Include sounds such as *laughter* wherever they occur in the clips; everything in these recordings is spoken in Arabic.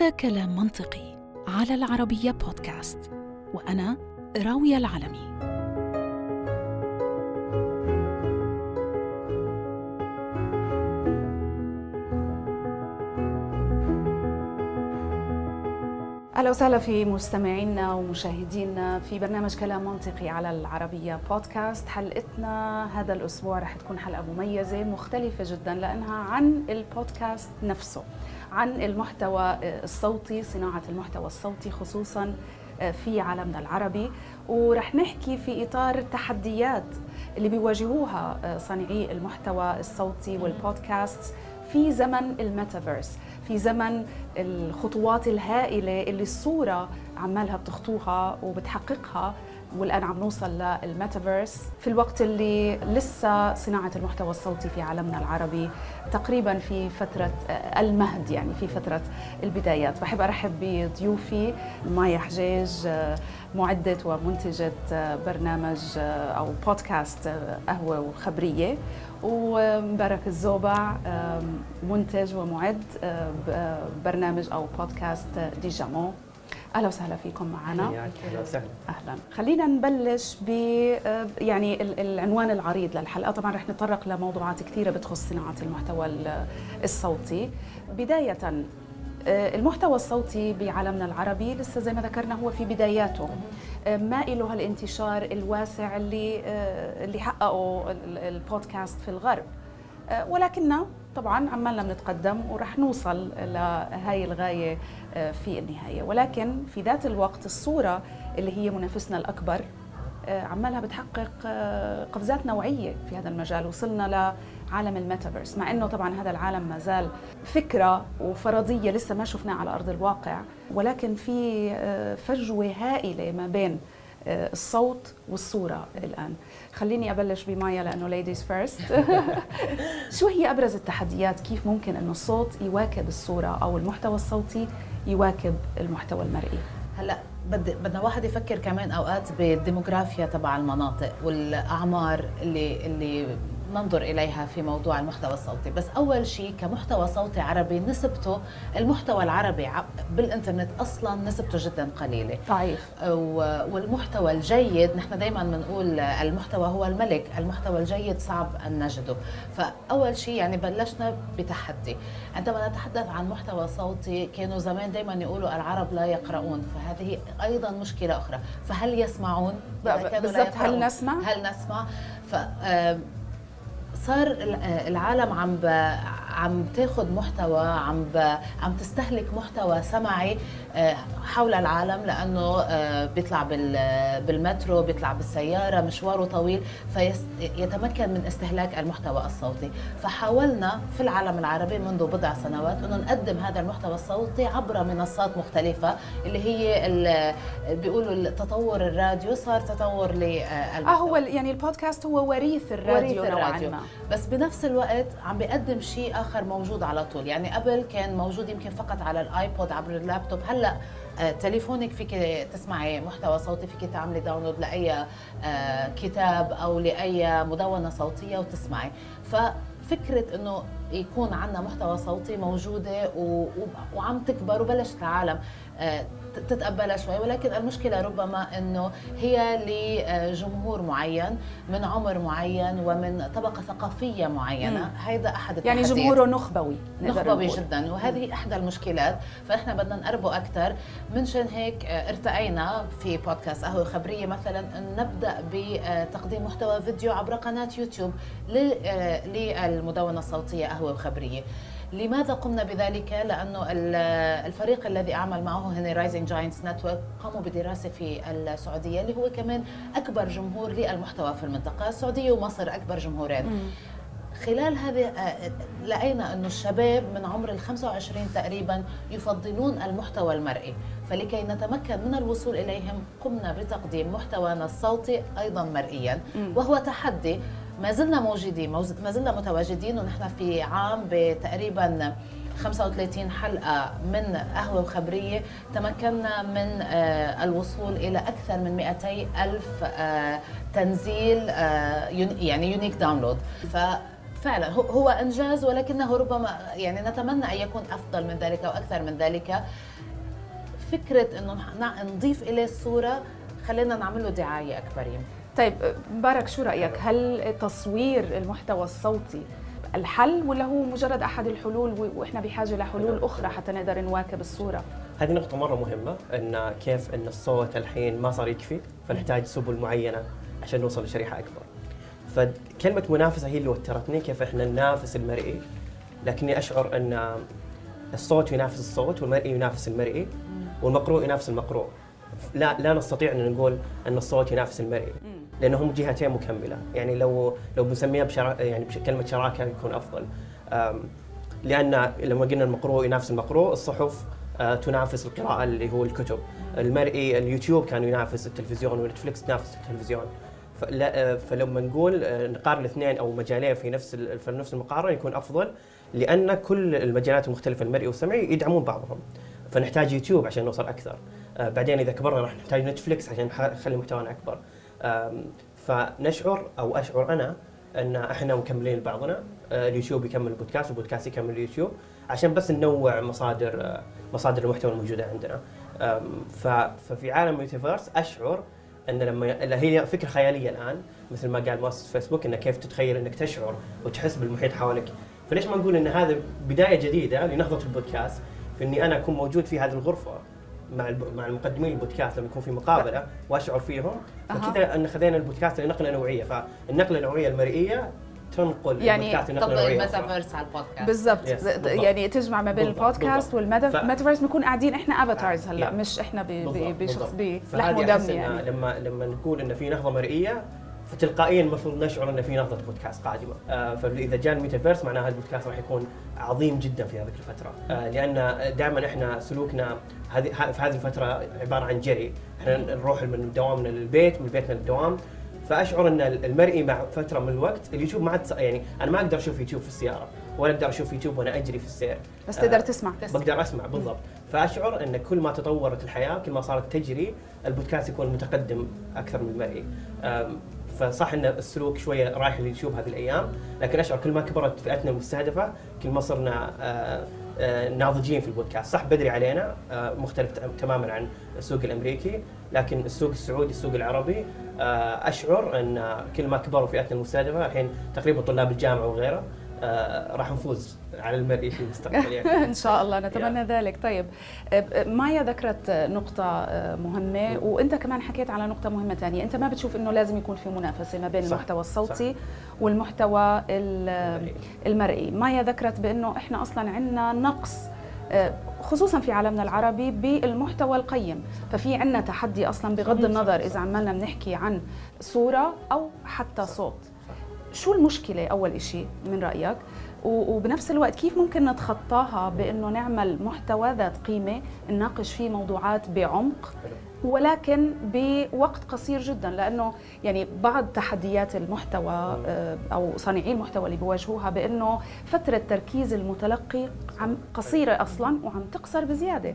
هذا كلام منطقي على العربية بودكاست وأنا راوية العلمي. أهلا وسهلا في مستمعينا ومشاهدينا في برنامج كلام منطقي على العربية بودكاست. حلقتنا هذا الأسبوع رح تكون حلقة مميزة مختلفة جدا لأنها عن البودكاست نفسه. عن المحتوى الصوتي صناعة المحتوى الصوتي خصوصا في عالمنا العربي. ورح نحكي في إطار التحديات اللي بيواجهوها صانعي المحتوى الصوتي والبودكاست في زمن الميتافيرس في زمن الخطوات الهائلة اللي الصورة عمالها بتخطوها وبتحققها. والآن عم نوصل للميتافيرس. في الوقت اللي لسه صناعة المحتوى الصوتي في عالمنا العربي تقريبا في فترة المهد يعني في فترة البدايات. بحب أرحب بضيوفي مايا حجاج معدة ومنتجة برنامج أو بودكاست قهوة وخبرية. ومبارك الزوبع منتج ومعد برنامج أو بودكاست ديجامون. أهلا وسهلا فيكم معنا. أهلا وسهلا. أهلا. خلينا نبلش ب يعني العنوان العريض للحلقة. طبعا رح نتطرق لموضوعات كثيرة بتخص صناعة المحتوى الصوتي. بداية المحتوى الصوتي بعالمنا العربي لسه زي ما ذكرنا هو في بداياته. ما له هالانتشار الواسع اللي اللي حققه البودكاست في الغرب. ولكننا طبعا عمالنا بنتقدم ورح نوصل لهاي الغاية في النهاية. ولكن في ذات الوقت الصورة اللي هي منافسنا الأكبر عمالها بتحقق قفزات نوعية في هذا المجال. وصلنا لعالم الميتافيرس مع إنه طبعا هذا العالم ما زال فكرة وفرضية لسه ما شفناها على أرض الواقع. ولكن في فجوة هائلة ما بين الصوت والصورة الآن. خليني أبلش بمايا لأنه ladies first *laughs* شو هي أبرز التحديات؟ كيف ممكن إنه الصوت يواكب الصورة أو المحتوى الصوتي يواكب المحتوى المرئي؟ هلا بدنا واحد يفكر كمان أوقات بالديموغرافيا تبع المناطق والأعمار اللي اللي ننظر إليها في موضوع المحتوى الصوتي. بس أول شيء كمحتوى صوتي عربي نسبته المحتوى العربي بالإنترنت أصلا نسبته جدا قليلة. ضعيف. والمحتوى الجيد نحن دائما بنقول المحتوى هو الملك المحتوى الجيد صعب أن نجده. فأول شيء يعني بلشنا بتحدي. عندما نتحدث عن محتوى صوتي كانوا زمان دائما يقولوا العرب لا يقرؤون فهذه أيضا مشكلة أخرى. فهل يسمعون؟ بالضبط هل نسمع؟ هل نسمع؟ ف صار العالم عم ب... عم تاخذ محتوى عم ب... عم تستهلك محتوى سمعي. حول العالم لأنه بيطلع بال... بالمترو بيطلع بالسيارة مشواره طويل فيتمكن من استهلاك المحتوى الصوتي فحاولنا في العالم العربي منذ بضع سنوات انه نقدم هذا المحتوى الصوتي عبر منصات مختلفة اللي هي. بيقولوا تطور الراديو صار تطور للمحتوى آه هو يعني البودكاست هو وريث الراديو, وريث الراديو. ما. بس بنفس الوقت عم بيقدم شيء آخر موجود على طول يعني قبل كان موجود يمكن فقط على الآيبود عبر اللابتوب هلا آه تليفونك فيك تسمعي محتوى صوتي فيك تعملي download لأي آه كتاب أو لأي مدونة صوتية وتسمعي. ففكرة إنه يكون عندنا محتوى صوتي موجودة و... وعم تكبر وبلشت العالم تتقبلها شوي ولكن المشكلة ربما إنه هي لجمهور معين من عمر معين ومن طبقة ثقافية معينة. هذا أحد يعني جمهوره نخبوي نخبوي جدا وهذه إحدى المشكلات. فنحن بدنا نقربه أكثر منشان هيك ارتقينا في بودكاست قهوة خبرية مثلا إن نبدأ بتقديم محتوى فيديو عبر قناة يوتيوب للمدونة الصوتية قهوة وخبريه لماذا قمنا بذلك؟ لأنه الفريق الذي أعمل معه هنا Rising Giants Network قاموا بدراسة في السعودية اللي هو كمان أكبر جمهور للمحتوى في المنطقة السعودية ومصر أكبر جمهورين. خلال هذه لقينا انه الشباب من عمر ال 25 تقريبا يفضلون المحتوى المرئي فلكي نتمكن من الوصول إليهم قمنا بتقديم محتوانا الصوتي أيضا مرئيا وهو تحدي ما زلنا موجودين ما زلنا متواجدين ونحن في عام بتقريبا 35 حلقة من قهوة وخبرية تمكنا من الوصول إلى أكثر من 200 ألف تنزيل يعني يونيك داونلود ف فعلا هو إنجاز ولكنه ربما يعني نتمنى أن يكون أفضل من ذلك وأكثر من ذلك. فكرة إنه نضيف إليه الصورة خلينا نعمل له دعاية أكبر يمكن. طيب مبارك شو رأيك؟ هل تصوير المحتوى الصوتي الحل ولا هو مجرد أحد الحلول وإحنا بحاجة لحلول أخرى حتى نقدر نواكب الصورة؟ هذه نقطة مرة مهمة إن كيف إن الصوت الحين ما صار يكفي فنحتاج سبل معينة عشان نوصل لشريحة أكبر. فكلمة منافسة هي اللي وترتني كيف إحنا ننافس المرئي لكني أشعر إن الصوت ينافس الصوت والمرئي ينافس المرئي والمقروء ينافس المقروء. لا لا نستطيع إن نقول إن الصوت ينافس المرئي. لأنهم جهتين مكملة. يعني لو لو بنسميها بشرا يعني بكلمه شراكة يكون أفضل. لأن لما قلنا المقروء ينافس المقروء الصحف آه، تنافس القراءة اللي هو الكتب. المرئي اليوتيوب كان ينافس التلفزيون ونتفلكس تنافس التلفزيون. آه، فلما نقول آه، نقارن الاثنين أو مجالين في نفس في نفس المقارنة يكون أفضل لأن كل المجالات المختلفه المرئي والسمعي يدعمون بعضهم. فنحتاج يوتيوب عشان نوصل أكثر. بعدين إذا كبرنا راح نحتاج نتفلكس عشان نخلي محتوانا أكبر. فنشعر أو أشعر أنا أن أحنا مكملين لبعضنا. آه، اليوتيوب يكمل البودكاست والبودكاست يكمل اليوتيوب عشان بس ننوع مصادر آه، مصادر المحتوى الموجودة عندنا. ففي عالم الميتافيرس أشعر أن لما هي فكرة خيالية الآن مثل ما قال مؤسس فيسبوك إنه كيف تتخيل إنك تشعر وتحس بالمحيط حولك فليش ما نقول إن هذا بداية جديدة لنهضة البودكاست في إني أنا أكون موجود في هذه الغرفة؟ مع مع المقدمين البودكاست لما يكون في مقابلة وأشعر فيهم فكذا أن خذينا البودكاست لنقلة نوعية. فالنقلة النوعية المرئية تنقل يعني تطبق الميتافيرس على البودكاست. بالضبط. يعني تجمع ما بين البودكاست والميتافيرس بنكون قاعدين إحنا avatars هلا مش إحنا بشخص بلحم ودم يعني. لما لما نقول انه في نهضة مرئية فتلقائيا المفروض نشعر إن في نهضة بودكاست قادمة. آه فإذا جاء الميتافيرس معناها البودكاست راح يكون عظيم جدا في هذه الفترة. آه لأن دائما إحنا سلوكنا هذه في هذه الفترة عبارة عن جري. إحنا نروح من دوامنا للبيت من بيتنا للدوام. فأشعر إن المرئي مع فترة من الوقت اليوتيوب ما عاد يعني أنا ما أقدر أشوف يوتيوب في السيارة ولا أقدر أشوف يوتيوب وأنا أجري في السير. بس تقدر آه تسمع بقدر أسمع بالضبط. فأشعر إن كل ما تطورت الحياة كل ما صارت تجري البودكاست يكون متقدم أكثر من المرئي. فصح إن السلوك شوية رايح لليوتيوب هذه الأيام لكن أشعر كل ما كبرت فئتنا المستهدفه كل ما صرنا آه، آه، ناضجين في البودكاست. صح بدري علينا آه، مختلف تماما عن السوق الأمريكي لكن السوق السعودي السوق العربي أشعر إن كل ما كبروا فئتنا المستهدفة الحين تقريبا طلاب الجامعة وغيره راح نفوز على المرئي في المستقبل *laughs* يعني. إن شاء الله نتمنى. ذلك. طيب مايا ذكرت نقطة آه، مهمة وأنت كمان حكيت على نقطة مهمة ثانية أنت ما بتشوف إنه لازم يكون في منافسة ما بين صح. المحتوى الصوتي صح. والمحتوى المرئي. مايا ذكرت بإنه إحنا أصلا عندنا نقص آه، خصوصا في عالمنا العربي بالمحتوى القيم. ففي عندنا تحدي أصلا بغض النظر إذا عمالنا بنحكي عن صورة أو حتى صوت. شو المشكلة أول شيء من رأيك؟ وبنفس الوقت كيف ممكن نتخطاها بإنه نعمل محتوى ذات قيمة نناقش فيه موضوعات بعمق ولكن بوقت قصير جدا لأنه يعني بعض تحديات المحتوى آه، أو صانعي المحتوى اللي بيواجهوها بإنه فترة تركيز المتلقي عم قصيرة أصلا وعم تقصر بزيادة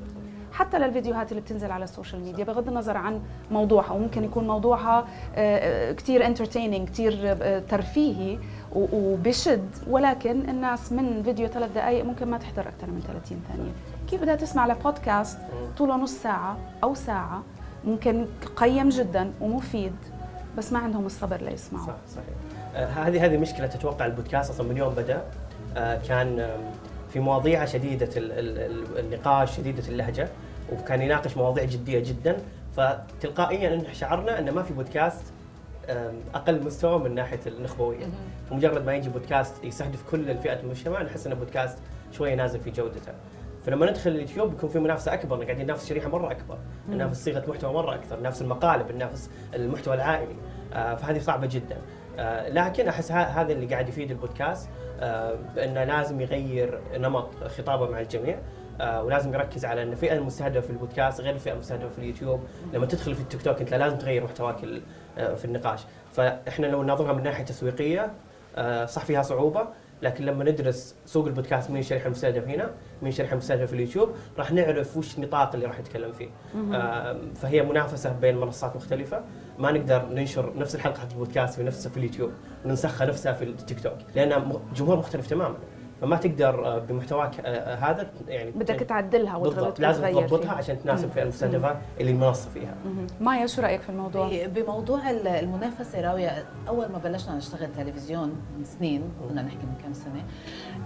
حتى للفيديوهات اللي بتنزل على السوشيال ميديا بغض النظر عن موضوعها وممكن يكون موضوعها آه، كثير entertaining كثير آه، ترفيهي وبشد. ولكن الناس من فيديو ثلاث دقائق ممكن ما تحضر أكثر من 30 ثانية. كيف بدها تسمع لبودكاست طوله نص ساعة أو ساعة؟ ممكن قيم جدا ومفيد بس ما عندهم الصبر ليسمعوا. صح صحيح. آه هذه هذه مشكلة تتوقع البودكاست أصلا من يوم بدأ. آه كان في مواضيع شديدة النقاش شديدة اللهجة. وكان يناقش مواضيع جدية جدا. فتلقائيا شعرنا إنه ما في بودكاست أقل مستوى من ناحية النخبوية. فمجرد ما يجي بودكاست يستهدف كل الفئات المجتمع نحس انه بودكاست شوية نازل في جودته. فلما ندخل اليوتيوب بيكون في منافسة أكبر قاعدين ننافس شريحه مرة أكبر. ننافس صيغة محتوى مرة أكثر ننافس المقالب ننافس المحتوى العائلي. آه، فهذه صعبة جدا. آه، لكن أحس هذا اللي قاعد يفيد البودكاست آه، بإنه لازم يغير نمط خطابه مع الجميع. آه ولازم يركز على إن الفئه المستهدفه في البودكاست غير الفئة المستهدفه في اليوتيوب. لما تدخل في التيك توك أنت لازم تغير محتواك في النقاش. فإحنا لو ننظرها من ناحية تسويقية آه صح فيها صعوبة لكن لما ندرس سوق البودكاست مين الشريحه المستهدفه هنا مين الشريحه المستهدفه في اليوتيوب راح نعرف وش النطاق اللي راح يتكلم فيه. آه فهي منافسة بين منصات مختلفة. ما نقدر ننشر نفس الحلقة حق البودكاست في نفسها في اليوتيوب وننسخها نفسها في التيك توك لأن جمهور مختلف تماما. فما تقدر آه، بمحتواك آه، آه، هذا يعني بدك تعدلها بالضبط لازم تضبطها فيها. عشان تناسب في المستهدفات اللي المنصه فيها. مايا شو رأيك في الموضوع؟ بموضوع ال- المنافسة راوية أول ما بلشنا نشتغل تلفزيون من سنين كنا نحكي من كم سنة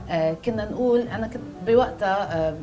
آه، كنا نقول أنا كنت بوقتها آه،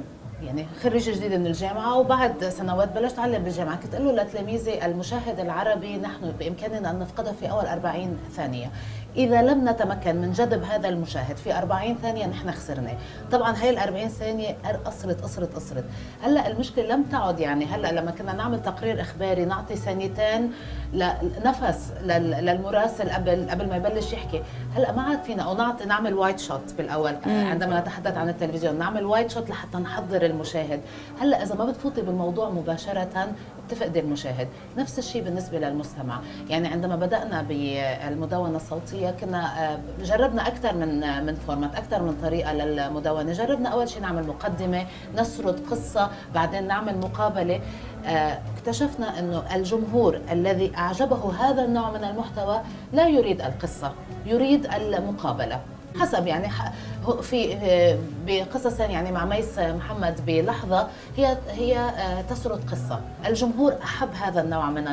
يعني خريجة جديدة من الجامعة وبعد سنوات بلشت اتعلم بالجامعة كنت أقول له لتلاميذي المشاهد العربي نحن بإمكاننا أن نفقده في أول 40 ثانية إذا لم نتمكن من جذب هذا المشاهد في 40 ثانية نحن خسرنا. طبعا هي ال 40 ثانية قصرت قصرت قصرت هلأ المشكلة لم تعد يعني هلأ لما كنا نعمل تقرير إخباري نعطي ثانيتين لنفس لل- للمراسل قبل قبل ما يبلش يحكي. هلأ ما عاد فينا أو نعطي نعمل wide shot بالأول. عندما نتحدث عن التلفزيون نعمل wide shot لحتى نحضر المشاهد. هلأ إذا ما بتفوتي بالموضوع مباشرة بتفقدي المشاهد. نفس الشيء بالنسبة للمستمع. يعني عندما بدأنا بالمدونة الصوتية كنا آه، جربنا أكثر من آه، من format أكثر من طريقة للمدونه جربنا أول شيء نعمل مقدمة نسرد قصة بعدين نعمل مقابلة. آه، اكتشفنا إنه الجمهور الذي أعجبه هذا النوع من المحتوى لا يريد القصة يريد المقابلة. حسب يعني في آه، بقصص يعني مع ميس محمد بلحظة هي هي آه، تسرد قصة. الجمهور أحب هذا النوع من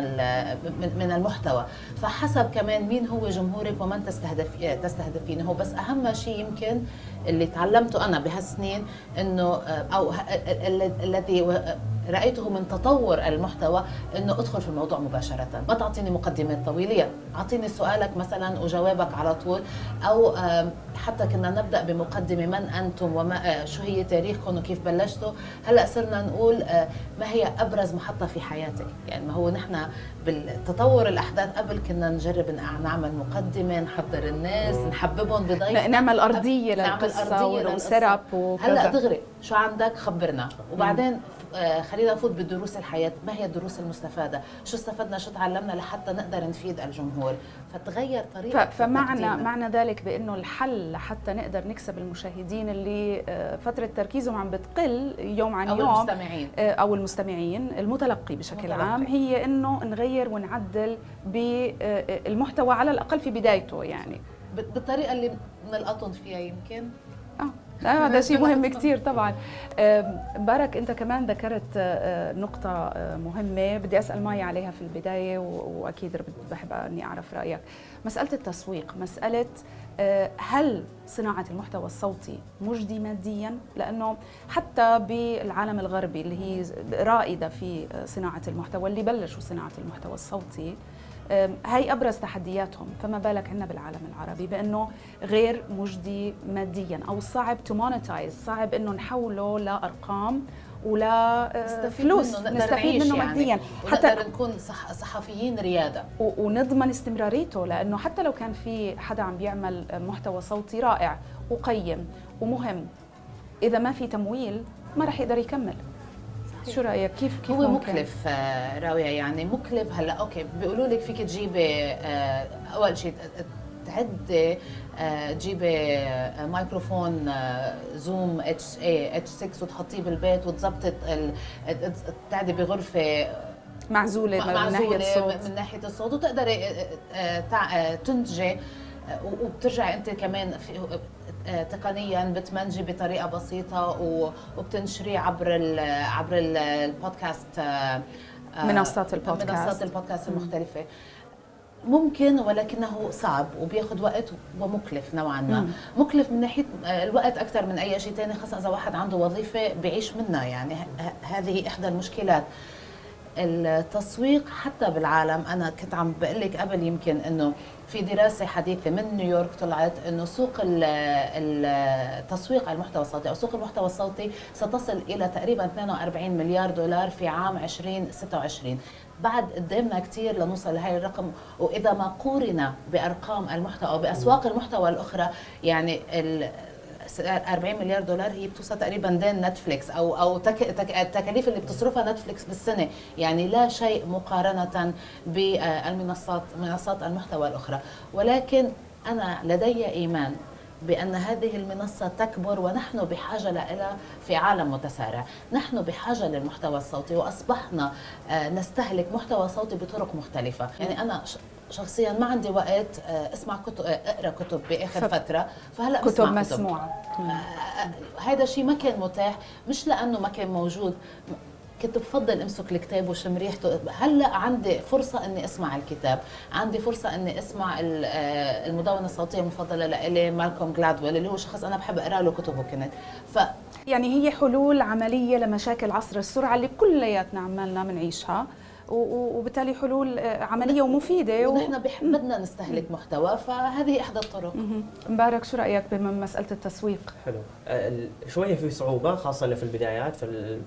من المحتوى. فحسب كمان مين هو جمهورك ومن تستهدف تستهدفينه. بس أهم شيء يمكن اللي تعلمته أنا بهالسنين إنه آه، أو الذي رأيته من تطور المحتوى إنه أدخل في الموضوع مباشرة. ما تعطيني مقدمات طويله أعطيني سؤالك مثلا وجوابك على طول. أو حتى كنا نبدأ بمقدمه من أنتم وما آه، شو هي تاريخكم وكيف بلشتوا؟ هلأ صرنا نقول آه، ما هي أبرز محطة في حياتك؟ يعني ما هو نحن بالتطور الأحداث قبل كنا نجرب نع- نعمل مقدمة نحضر الناس نحببهم بضيف. نعمل أرضية للقصة. وسرب هلأ دغري شو عندك؟ خبرنا. وبعدين آه، خلينا نفوت بدروس الحياة. ما هي الدروس المستفادة؟ شو استفدنا؟ شو تعلمنا لحتى نقدر نفيد الجمهور؟ فتغير طريقة فمعنى. معنى ذلك بأنه الحل لحتى نقدر نكسب المشاهدين اللي آه، فترة تركيزهم عم بتقل يوم عن أو يوم المستمعين. آه، أو المستمعين المتلقي بشكل المتلقي. عام هي إنه نغير ونعدل بالمحتوى على الأقل في بدايته يعني. بال- بالطريقة اللي بنلقطهم فيها يمكن. آه هذا *laughs* شيء مهم كثير طبعا. آم، مبارك أنت كمان ذكرت آه، نقطة آه، مهمة بدي أسأل ماي عليها في البداية و- وأكيد بحب أني أعرف رأيك. مسألة التسويق مسألة آه، هل صناعة المحتوى الصوتي مجدي ماديا؟ لأنه حتى بالعالم الغربي اللي هي رائدة في آه، صناعة المحتوى اللي بلشوا صناعة المحتوى الصوتي هاي أبرز تحدياتهم فما بالك عندنا بالعالم العربي بأنه غير مجدي ماديا أو صعب to monetize صعب إنه نحوله لأرقام ولا آه، نستفيد فلوس منه نستفيد منه يعني. ماديا. حتى حتى نكون صح صحفيين ريادة. و- ونضمن استمراريته لأنه حتى لو كان في حدا عم بيعمل محتوى صوتي رائع وقيم ومهم إذا ما في تمويل ما رح يقدر يكمل. شو رأيك؟ كيف كيف هو ممكن؟ مكلف آه، راوية يعني. مكلف هلا. okay بيقولوا لك فيك تجيبي آه، أول شيء تعدي آه، تجيبي آه، ميكروفون آه، زوم H إي H 6 وتحطيه بالبيت وتظبطي تعدي بغرفة معزولة من ناحية الصوت. من ناحية الصوت وتقدري تنتجي وبترجعي انت كمان تقنيا بتمنتجي بطريقة بسيطة و- وبتنشريه عبر ال عبر ال- البودكاست منصات البودكاست. منصات البودكاست المختلفة. ممكن ولكنه صعب وبياخذ وقت ومكلف نوعا ما. مم. مكلف من ناحية آه، الوقت أكثر من أي شيء ثاني خاصة إذا واحد عنده وظيفة بيعيش منها. يعني هذه إحدى المشكلات. التسويق حتى بالعالم أنا كنت عم بقول لك قبل يمكن إنه في دراسة حديثة من نيويورك طلعت إنه سوق ال- ال- تسويق المحتوى الصوتي أو سوق المحتوى الصوتي ستصل إلى تقريبا 42 مليار دولار في عام 2026 بعد قدامنا كثير لنوصل لهي الرقم. وإذا ما قورن بأرقام المحتوى أو بأسواق المحتوى الأخرى يعني ال 40 مليار دولار هي بتوصل تقريبا دين نتفليكس أو أو تك تك التكاليف اللي بتصرفها نتفليكس بالسنة. يعني لا شيء مقارنة بالمنصات منصات المحتوى الأخرى. ولكن أنا لدي إيمان بأن هذه المنصة تكبر ونحن بحاجة لها في عالم متسارع. نحن بحاجة للمحتوى الصوتي وأصبحنا آه، نستهلك محتوى صوتي بطرق مختلفة. يعني أنا شخصيا ما عندي وقت آه، أسمع كتب آه، أقرأ كتب بآخر فترة فهلأ كتب مسموعة. هذا الشيء ما كان متاح مش لأنه ما كان موجود. كنت بفضل امسك الكتاب وشم ريحته هلأ عندي فرصة إني أسمع الكتاب. عندي فرصة إني أسمع آه، المدونة الصوتية المفضلة لإلي مالكوم جلادويل اللي هو شخص أنا بحب أقرأ له كتبه كنت. ف يعني هي حلول عملية لمشاكل عصر السرعة اللي كلياتنا عمالنا بنعيشها. وبالتالي حلول آه، عملية ومفيدة. ونحن بدنا نستهلك محتوى فهذه إحدى الطرق. مبارك شو رأيك بمسألة التسويق؟ حلو. آه، شوية في صعوبة خاصة في البدايات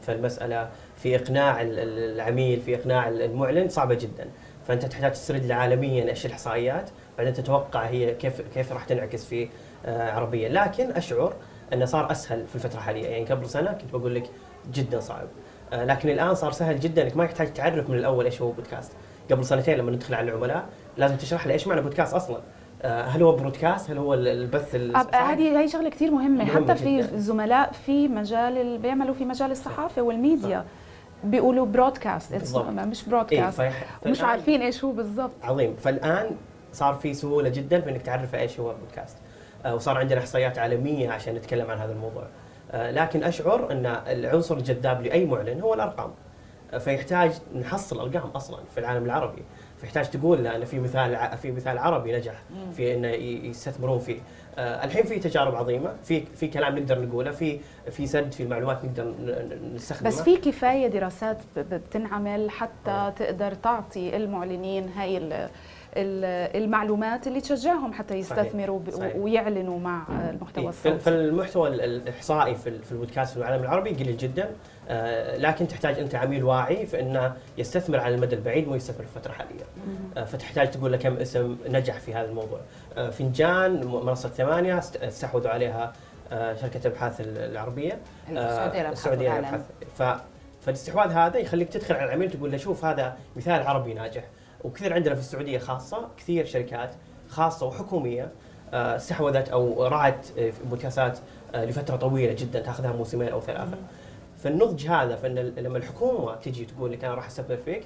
في المسألة في إقناع العميل في إقناع المعلن صعبة جدا. فأنت تحتاج تسرد عالميا إيش الإحصائيات بعدين تتوقع هي كيف كيف راح تنعكس في آه، عربيا. لكن أشعر أنه صار أسهل في الفترة الحالية. يعني قبل سنة كنت بقول لك جدا صعب. لكن الآن صار سهل جدا إنك ما يحتاج تعرف من الأول إيش هو بودكاست قبل سنتين لما ندخل على العملاء لازم تشرح له إيش معنى بودكاست أصلا. آه، هل هو broadcast هل هو البث هذه هي شغلة كثير مهمة, مهمة حتى في جداً. زملاء في مجال بيعملوا في مجال الصحافة والميديا. صح. بيقولوا broadcast مش broadcast إيه مش عارفين إيش هو بالضبط. عظيم. فالآن صار في سهولة جدا في إنك تعرف إيش هو البودكاست آه، وصار عندنا إحصائيات عالمية عشان نتكلم عن هذا الموضوع. آه، لكن أشعر أن العنصر الجذاب لأي معلن هو الأرقام. آه، فيحتاج نحصل أرقام أصلا في العالم العربي. فيحتاج تقول له أن في مثال في مثال عربي نجح في انه يستثمرون فيه. آه، الحين في تجارب عظيمة في في كلام نقدر نقوله في في سد في المعلومات نقدر نستخدمها. بس في كفاية دراسات بتنعمل حتى تقدر تعطي المعلنين هاي المعلومات اللي تشجعهم حتى يستثمروا صحيح. صحيح. ويعلنوا مع المحتوى الصوتي. فالمحتوى الإحصائي في البودكاست في العالم العربي قليل جدا. آه، لكن تحتاج أنت عميل واعي في إنه يستثمر على المدى البعيد مو يستثمر في الفترة الحاليه آه، فتحتاج تقول له كم اسم نجح في هذا الموضوع. آه، فنجان منصة ثمانية استحوذوا عليها شركة الابحاث العربية. السعودية ف فالاستحواذ هذا يخليك تدخل على العميل تقول له شوف هذا مثال عربي ناجح. وكثير عندنا في السعودية خاصة كثير شركات خاصة وحكومية آه، استحوذت أو راعت آه، بودكاستات آه، لفترة طويلة جدا تأخذها موسمين أو ثلاثة. فالنضج هذا فإن لما الحكومة تجي تقول لك أنا راح استثمر فيك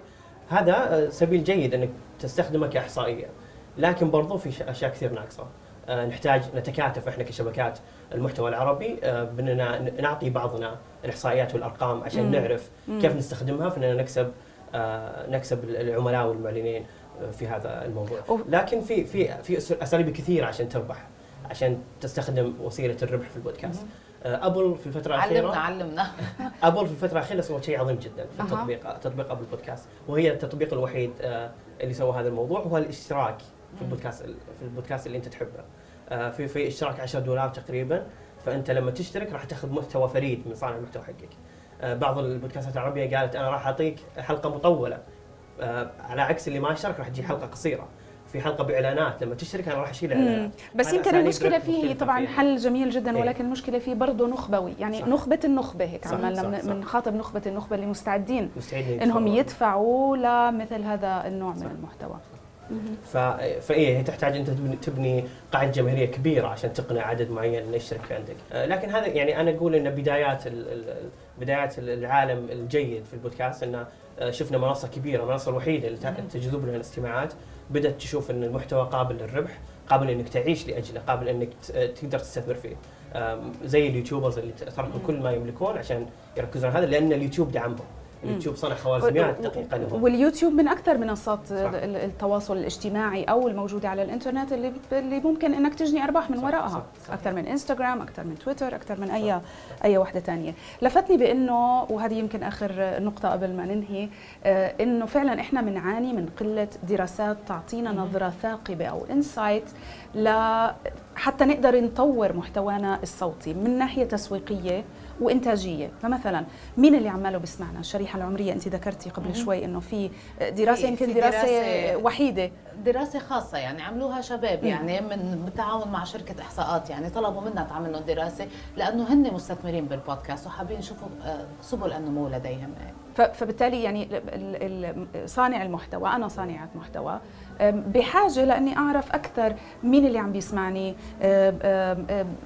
هذا سبيل جيد إنك تستخدمه كإحصائية لكن برضو في أشياء كثير ناقصة. نحتاج نتكاتف إحنا كشبكات المحتوى العربي بإننا نعطي بعضنا الإحصائيات والأرقام عشان مم. نعرف كيف نستخدمها في اننا نكسب آه، نكسب العملاء والمعلنين آه، في هذا الموضوع. لكن في في في أساليب كثيرة عشان تربح عشان تستخدم وسيلة الربح في البودكاست. ابل آه، في الفترة الاخيره علمنا علمنا. *laughs* أبل في الفترة الأخيرة سوت شيء عظيم جدا في التطبيق تطبيق أبل بودكاست. وهي التطبيق الوحيد اللي سوى هذا الموضوع هو الاشتراك في البودكاست في البودكاست اللي أنت تحبه. في في اشتراك 10 دولار تقريبا. فأنت لما تشترك راح تأخذ محتوى فريد من صانع المحتوى حقك. آه، بعض البودكاستات العربية قالت أنا راح أعطيك حلقة مطولة. آه، على عكس اللي ما اشترك راح تجي حلقة قصيرة. في حلقة بإعلانات لما تشترك أنا راح اشيل اعلانات بس يمكن المشكلة فيه طبعا حل جميل جدا إيه؟ ولكن المشكلة فيه برضه نخبوي. يعني صح. نخبة النخبة هيك عملنا بنخاطب نخبة النخبة اللي مستعدين مستعدين إنهم يدفعوا لمثل هذا النوع صح. من المحتوى ف... فايه هي تحتاج أنت تبني قاعدة جماهيرية كبيرة عشان تقنع عدد معين إنه يشترك في عندك، آه، لكن هذا يعني أنا أقول إن بدايات بدايات العالم الجيد في البودكاست انه آه، شفنا منصة كبيرة، المنصه الوحيدة اللي تجذب لها الاستماعات، بدأت تشوف إن المحتوى قابل للربح، قابل إنك تعيش لأجله، قابل إنك تقدر تستثمر فيه. زي ال YouTubers اللي تركوا كل ما يملكون عشان يركزون على هذا لأن اليوتيوب دعمهم. اليوتيوب صنع خوارزميات دقيقه لهم واليوتيوب من أكثر منصات صح. التواصل الاجتماعي أو الموجودة على الإنترنت اللي اللي ممكن إنك تجني أرباح من صح. وراءها صح. صح. أكثر من إنستغرام أكثر من تويتر أكثر من أي صح. أي وحدة ثانية لفتني بإنه وهذه يمكن آخر نقطة قبل ما ننهي آه إنه فعلا إحنا بنعاني من قلة دراسات تعطينا نظرة ثاقبة أو انسايت ل حتى نقدر نطور محتوانا الصوتي من ناحية تسويقية وإنتاجية. فمثلا مين اللي عماله بيسمعنا؟ الشريحه العمرية أنت ذكرتي قبل شوي إنه في دراسة يمكن دراسة, دراسة وحيدة. دراسة خاصة يعني عملوها شباب يعني من بالتعاون مع شركة إحصاءات يعني طلبوا منا تعمل لهم دراسة لأنه هن مستثمرين بالبودكاست وحابين يشوفوا آه، سبل النمو لديهم. فبالتالي يعني صانع المحتوى أنا صانعة محتوى بحاجة لأني أعرف أكثر مين اللي عم بيسمعني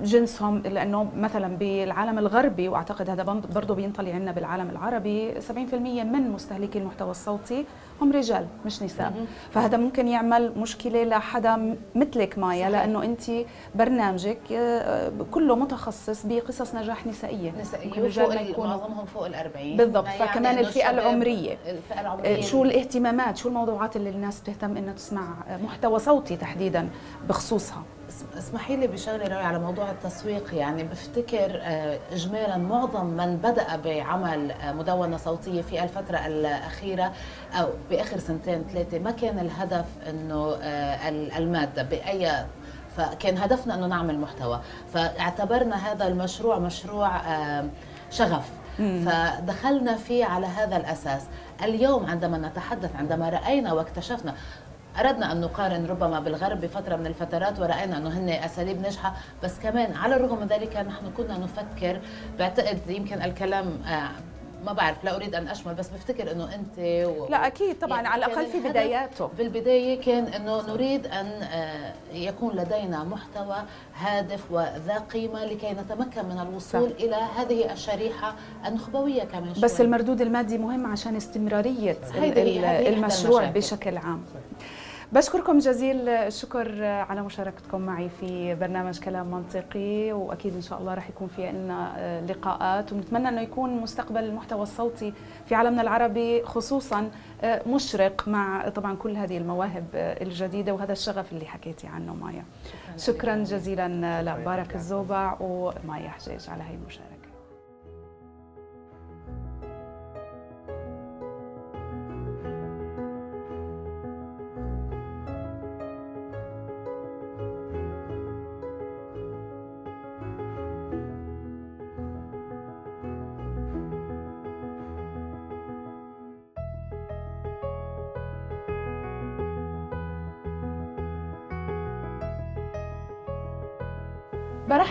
جنسهم لأنه مثلا بالعالم الغربي وأعتقد هذا برضه بينطلي عندنا بالعالم العربي 70% من مستهلكي المحتوى الصوتي هم رجال مش نساء. فهذا ممكن يعمل مشكلة لحدا مثلك مايا لأنه أنت برنامجك آه، كله متخصص بقصص نجاح نسائية. نسائية يكونوا معظمهم فوق ال 40 بالضبط. فكمان الفئة العمرية. الفئة العمرية. آه، شو الاهتمامات؟ شو الموضوعات اللي الناس بتهتم انها تسمع؟ محتوى صوتي تحديدا بخصوصها. اسمحي لي بشغلة روي على موضوع التسويق. يعني بفتكر آه، اجمالا معظم من بدأ بعمل آه، مدونة صوتية في الفترة الأخيرة أو بآخر سنتين ثلاثة ما كان الهدف إنه آه، المادة بأي فكان هدفنا إنه نعمل محتوى. فاعتبرنا هذا المشروع مشروع شغف. فدخلنا فيه على هذا الأساس. اليوم عندما نتحدث عندما رأينا واكتشفنا أردنا أن نقارن ربما بالغرب بفترة من الفترات ورأينا إنه هن أساليب ناجحة. بس كمان على الرغم من ذلك نحن كنا نفكر بعتقد يمكن الكلام آه ما بعرف لا أريد أن أشمل بس بفتكر إنه أنت و... لا أكيد طبعا يعني على الأقل في بداياته في البدايه كان إنه نريد أن آه، يكون لدينا محتوى هادف وذا قيمة لكي نتمكن من الوصول صح. إلى هذه الشريحة النخبويه كمان بس. المردود المادي مهم عشان استمرارية المشروع بشكل عام بشكركم جزيل الشكر على مشاركتكم معي في برنامج كلام منطقي وأكيد إن شاء الله راح يكون في لنا لقاءات ونتمنى إنه يكون مستقبل المحتوى الصوتي في عالمنا العربي خصوصا مشرق مع طبعا كل هذه المواهب الجديدة وهذا الشغف اللي حكيتي عنه مايا. شكرا جزيلا لبارك الزوبع ومايا حجاج على هي المشاركة.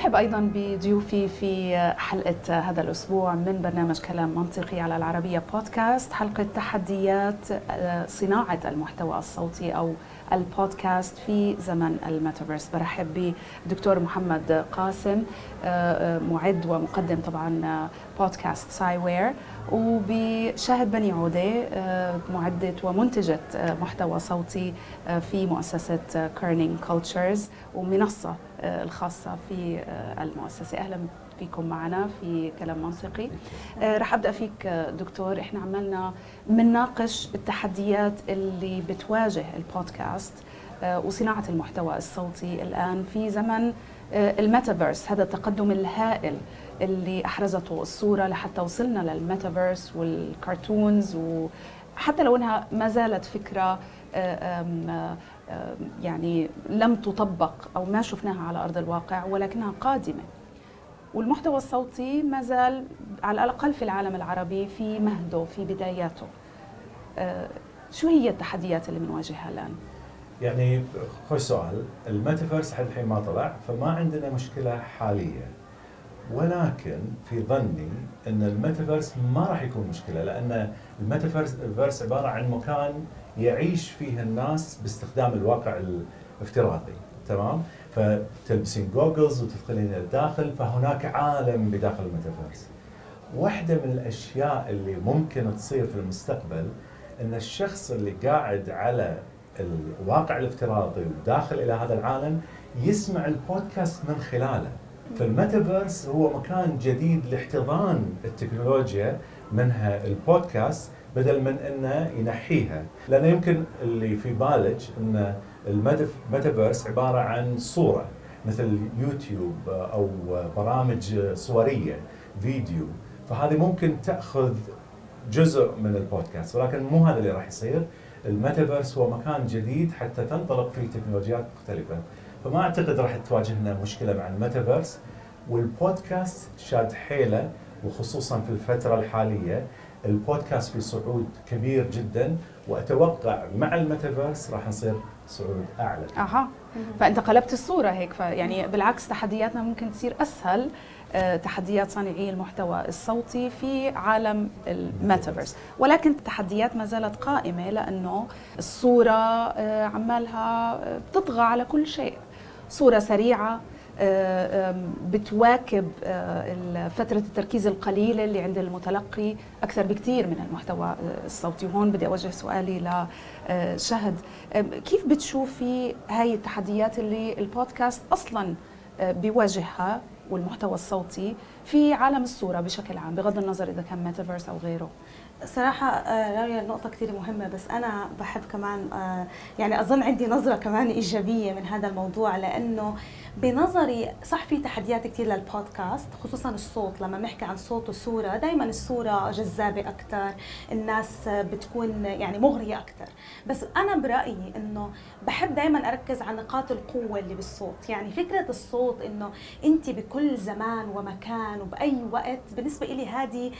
برحب أيضا بضيوفي في حلقة هذا الأسبوع من برنامج كلام منطقي على العربية بودكاست حلقة تحديات آه، صناعة المحتوى الصوتي أو البودكاست في زمن الميتافيرس. برحب بدكتور محمد قاسم آه، آه، معد ومقدم طبعا بودكاست ساي وير وبشاهد بني عودة معدة ومنتجة محتوى صوتي في مؤسسة كيرنينج كولتشرز ومنصة الخاصة في المؤسسة. أهلا فيكم معنا في كلام منطقي. رح أبدأ فيك دكتور. إحنا عملنا بنناقش التحديات اللي بتواجه البودكاست وصناعة المحتوى الصوتي الآن في زمن الميتافيرس. هذا التقدم الهائل اللي أحرزته الصورة لحتى وصلنا للميتافيرس وال cartoons وحتى لو إنها ما زالت فكرة يعني لم تطبق أو ما شفناها على أرض الواقع ولكنها قادمة. والمحتوى الصوتي ما زال على الأقل في العالم العربي في مهده في بداياته. آه، شو هي التحديات اللي بنواجهها الآن؟ يعني خوش سؤال. الميتافيرس حد الحين ما طلع فما عندنا مشكلة حالية. ولكن في ظني إن الميتافيرس ما راح يكون مشكلة لأن الميتافيرس عبارة عن مكان يعيش فيه الناس باستخدام الواقع الافتراضي تمام؟ فتلبسين goggles وتدخلين إلى الداخل فهناك عالم بداخل الميتافيرس. واحدة من الأشياء اللي ممكن تصير في المستقبل أن الشخص اللي قاعد على الواقع الافتراضي وداخل إلى هذا العالم يسمع البودكاست من خلاله. فالميتافيرس هو مكان جديد لاحتضان التكنولوجيا منها البودكاست بدل من إنه ينحيها. لأنه يمكن اللي في بالك إن الميتافيرس عبارة عن صورة مثل يوتيوب أو برامج صورية فيديو. فهذه ممكن تأخذ جزء من البودكاست. ولكن مو هذا اللي راح يصير. الميتافيرس هو مكان جديد حتى تنطلق فيه تكنولوجيات مختلفة. فما أعتقد راح تواجهنا مشكلة مع الميتافيرس. والبودكاست شاد حيله وخصوصا في الفترة الحالية البودكاست في صعود كبير جدا وأتوقع مع الميتافيرس راح نصير صعود أعلى. أها. فأنت قلبت الصورة هيك فيعني بالعكس تحدياتنا ممكن تصير أسهل آه، تحديات صانعي المحتوى الصوتي في عالم الميتافيرس. ولكن التحديات ما زالت قائمة لأنه الصورة آه، عمالها آه، بتطغى على كل شيء. صورة سريعة بتواكب فترة التركيز القليلة اللي عند المتلقي أكثر بكثير من المحتوى الصوتي. وهون بدي أوجه سؤالي لشهد كيف بتشوفي هاي التحديات اللي البودكاست أصلاً بيواجهها والمحتوى الصوتي في عالم الصورة بشكل عام بغض النظر إذا كان ميتافيرس أو غيره؟ صراحة آه، راوية النقطة كثير مهمة بس أنا بحب كمان آه، يعني أظن عندي نظرة كمان إيجابية من هذا الموضوع لأنه بنظري صح في تحديات كثير للبودكاست خصوصا الصوت. لما بنحكي عن صوت وصورة دائما الصورة جذابة أكثر الناس بتكون يعني مغرية أكثر بس أنا برأيي إنه بحب دائما أركز على نقاط القوة اللي بالصوت. يعني فكرة الصوت إنه أنت بكل زمان ومكان وبأي وقت بالنسبة لي هذه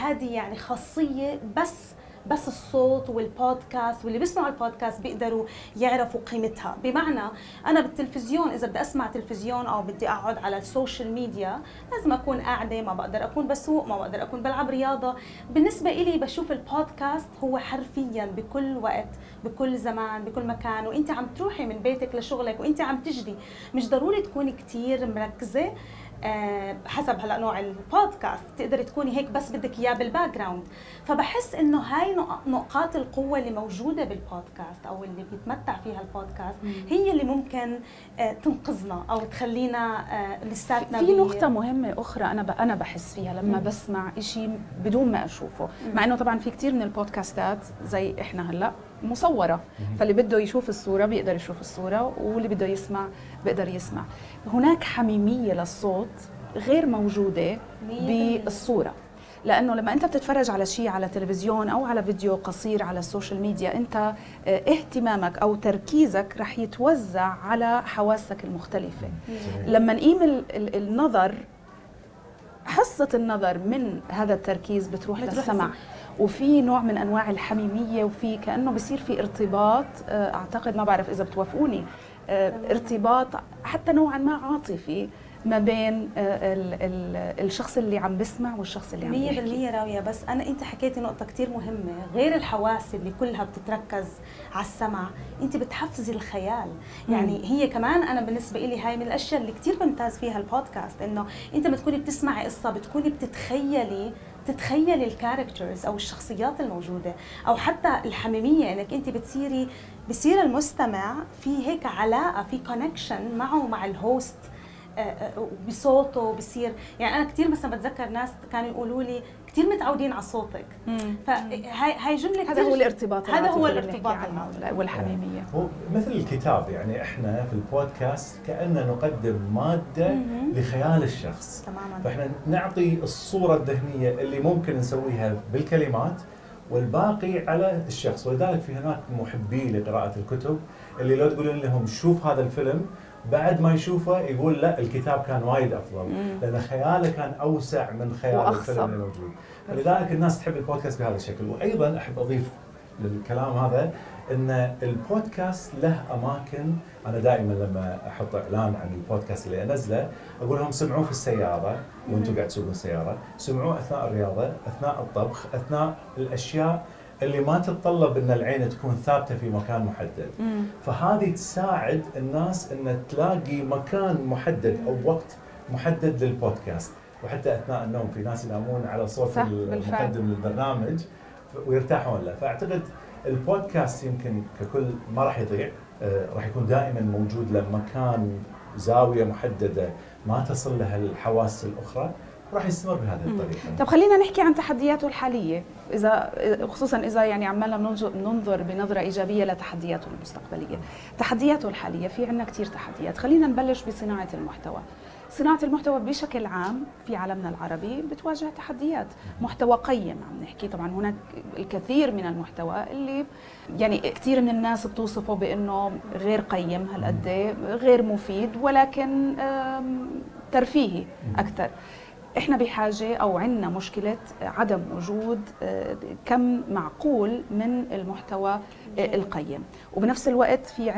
هذه يعني خاصية بس بس الصوت والبودكاست واللي بيسمعوا البودكاست بيقدروا يعرفوا قيمتها. بمعنى أنا بالتلفزيون إذا بدي أسمع تلفزيون أو بدي أقعد على ال social media لازم أكون قاعدة ما بقدر أكون بسوق ما بقدر أكون بلعب رياضة. بالنسبة إلي بشوف البودكاست هو حرفيا بكل وقت بكل زمان بكل مكان. وانت عم تروحي من بيتك لشغلك وانت عم تجري مش ضروري تكوني كثير مركزة. آه، حسب هلا نوع البودكاست تقدري تكوني هيك بس بدك إياه بال background فبحس إنه هاي نقاط القوة اللي موجودة بالبودكاست أو اللي بيتمتع فيها البودكاست هي اللي ممكن آه، تنقذنا أو تخلينا آه، لساتنا في نقطة مهمة أخرى أنا أنا بحس فيها لما مم. بسمع شيء بدون ما أشوفه. مع إنه طبعا في كثير من البودكاستات زي إحنا هلأ مصورة. فاللي بده يشوف الصورة بيقدر يشوف الصورة واللي بده يسمع بيقدر يسمع. هناك حميمية للصوت غير موجودة بالصورة. لأنه لما أنت بتتفرج على شيء على تلفزيون أو على فيديو قصير على ال social media أنت آه، اهتمامك أو تركيزك رح يتوزع على حواسك المختلفة. لما نقيم النظر حصة النظر من هذا التركيز بتروح للسمع وفي نوع من أنواع الحميمية وفي كأنه بصير في ارتباط آه، أعتقد ما بعرف إذا بتوافقوني. ارتباط حتى نوعا ما عاطفي ما بين آه، ال ال الشخص اللي عم بسمع والشخص اللي عم يحكي 100% راوية. بس أنا أنت حكيتي نقطة كثير مهمة. غير الحواس اللي كلها بتتركز على السمع أنت بتحفزي الخيال. يعني مم. هي كمان أنا بالنسبة لي هاي من الأشياء اللي كثير بمتاز فيها البودكاست إنه أنت بتكوني بتسمعي قصة بتكوني بتتخيلي تتخيلي ال characters أو الشخصيات الموجودة أو حتى الحميمية إنك أنت بتصيري بصير المستمع في هيك علاقة في connection معه مع ال host آه، آه، بصوته بصير. يعني أنا كثير مثلا بتذكر ناس كانوا يقولوا لي كثير متعودين على صوتك. فهاي هاي جملة هذا هو الارتباط هذا هو الارتباط والحميمية. هو مثل الكتاب يعني إحنا في البودكاست كأننا نقدم مادة لخيال الشخص. تماما. فإحنا نعطي الصورة الذهنية اللي ممكن نسويها بالكلمات والباقي على الشخص ولذلك في هناك محبي لقراءة الكتب اللي لو تقولون لهم شوف هذا الفيلم بعد ما يشوفه يقول لا الكتاب كان وايد أفضل. لأن خياله كان أوسع من خيال. الفيلم الموجود فلذلك الناس تحب البودكاست بهذا الشكل وأيضا أحب أضيف للكلام هذا إن البودكاست له أماكن. أنا دائما لما أحط إعلان عن البودكاست اللي أنزله أقول لهم سمعوه في السيارة وأنتم قاعد تسوقون السياره، سمعوه أثناء الرياضة، أثناء الطبخ، أثناء الأشياء اللي ما تتطلب إن العين تكون ثابتة في مكان محدد. مم. فهذه تساعد الناس إن تلاقي مكان محدد أو وقت محدد للبودكاست. وحتى أثناء النوم في ناس ينامون على صوت المقدم للبرنامج ويرتاحون له. فأعتقد البودكاست يمكن ككل ما راح يضيع آه راح يكون دائما موجود له مكان زاوية محددة ما تصل لها الحواس الأخرى راح يستمر بهذه الطريقة. طب خلينا نحكي عن تحدياته الحالية إذا خصوصا إذا يعني عمالنا ننظر بنظرة إيجابية لتحدياته المستقبلية. تحدياته الحالية في عندنا كثير تحديات، خلينا نبلش بصناعة المحتوى. صناعة المحتوى بشكل عام في عالمنا العربي بتواجه تحديات. محتوى قيم عم نحكي. طبعا هناك الكثير من المحتوى اللي يعني كثير من الناس بتوصفه بأنه غير قيم هالقد غير مفيد ولكن ترفيهي أكثر. إحنا بحاجة أو عندنا مشكلة عدم وجود آه، كم معقول من المحتوى القيم. وبنفس الوقت في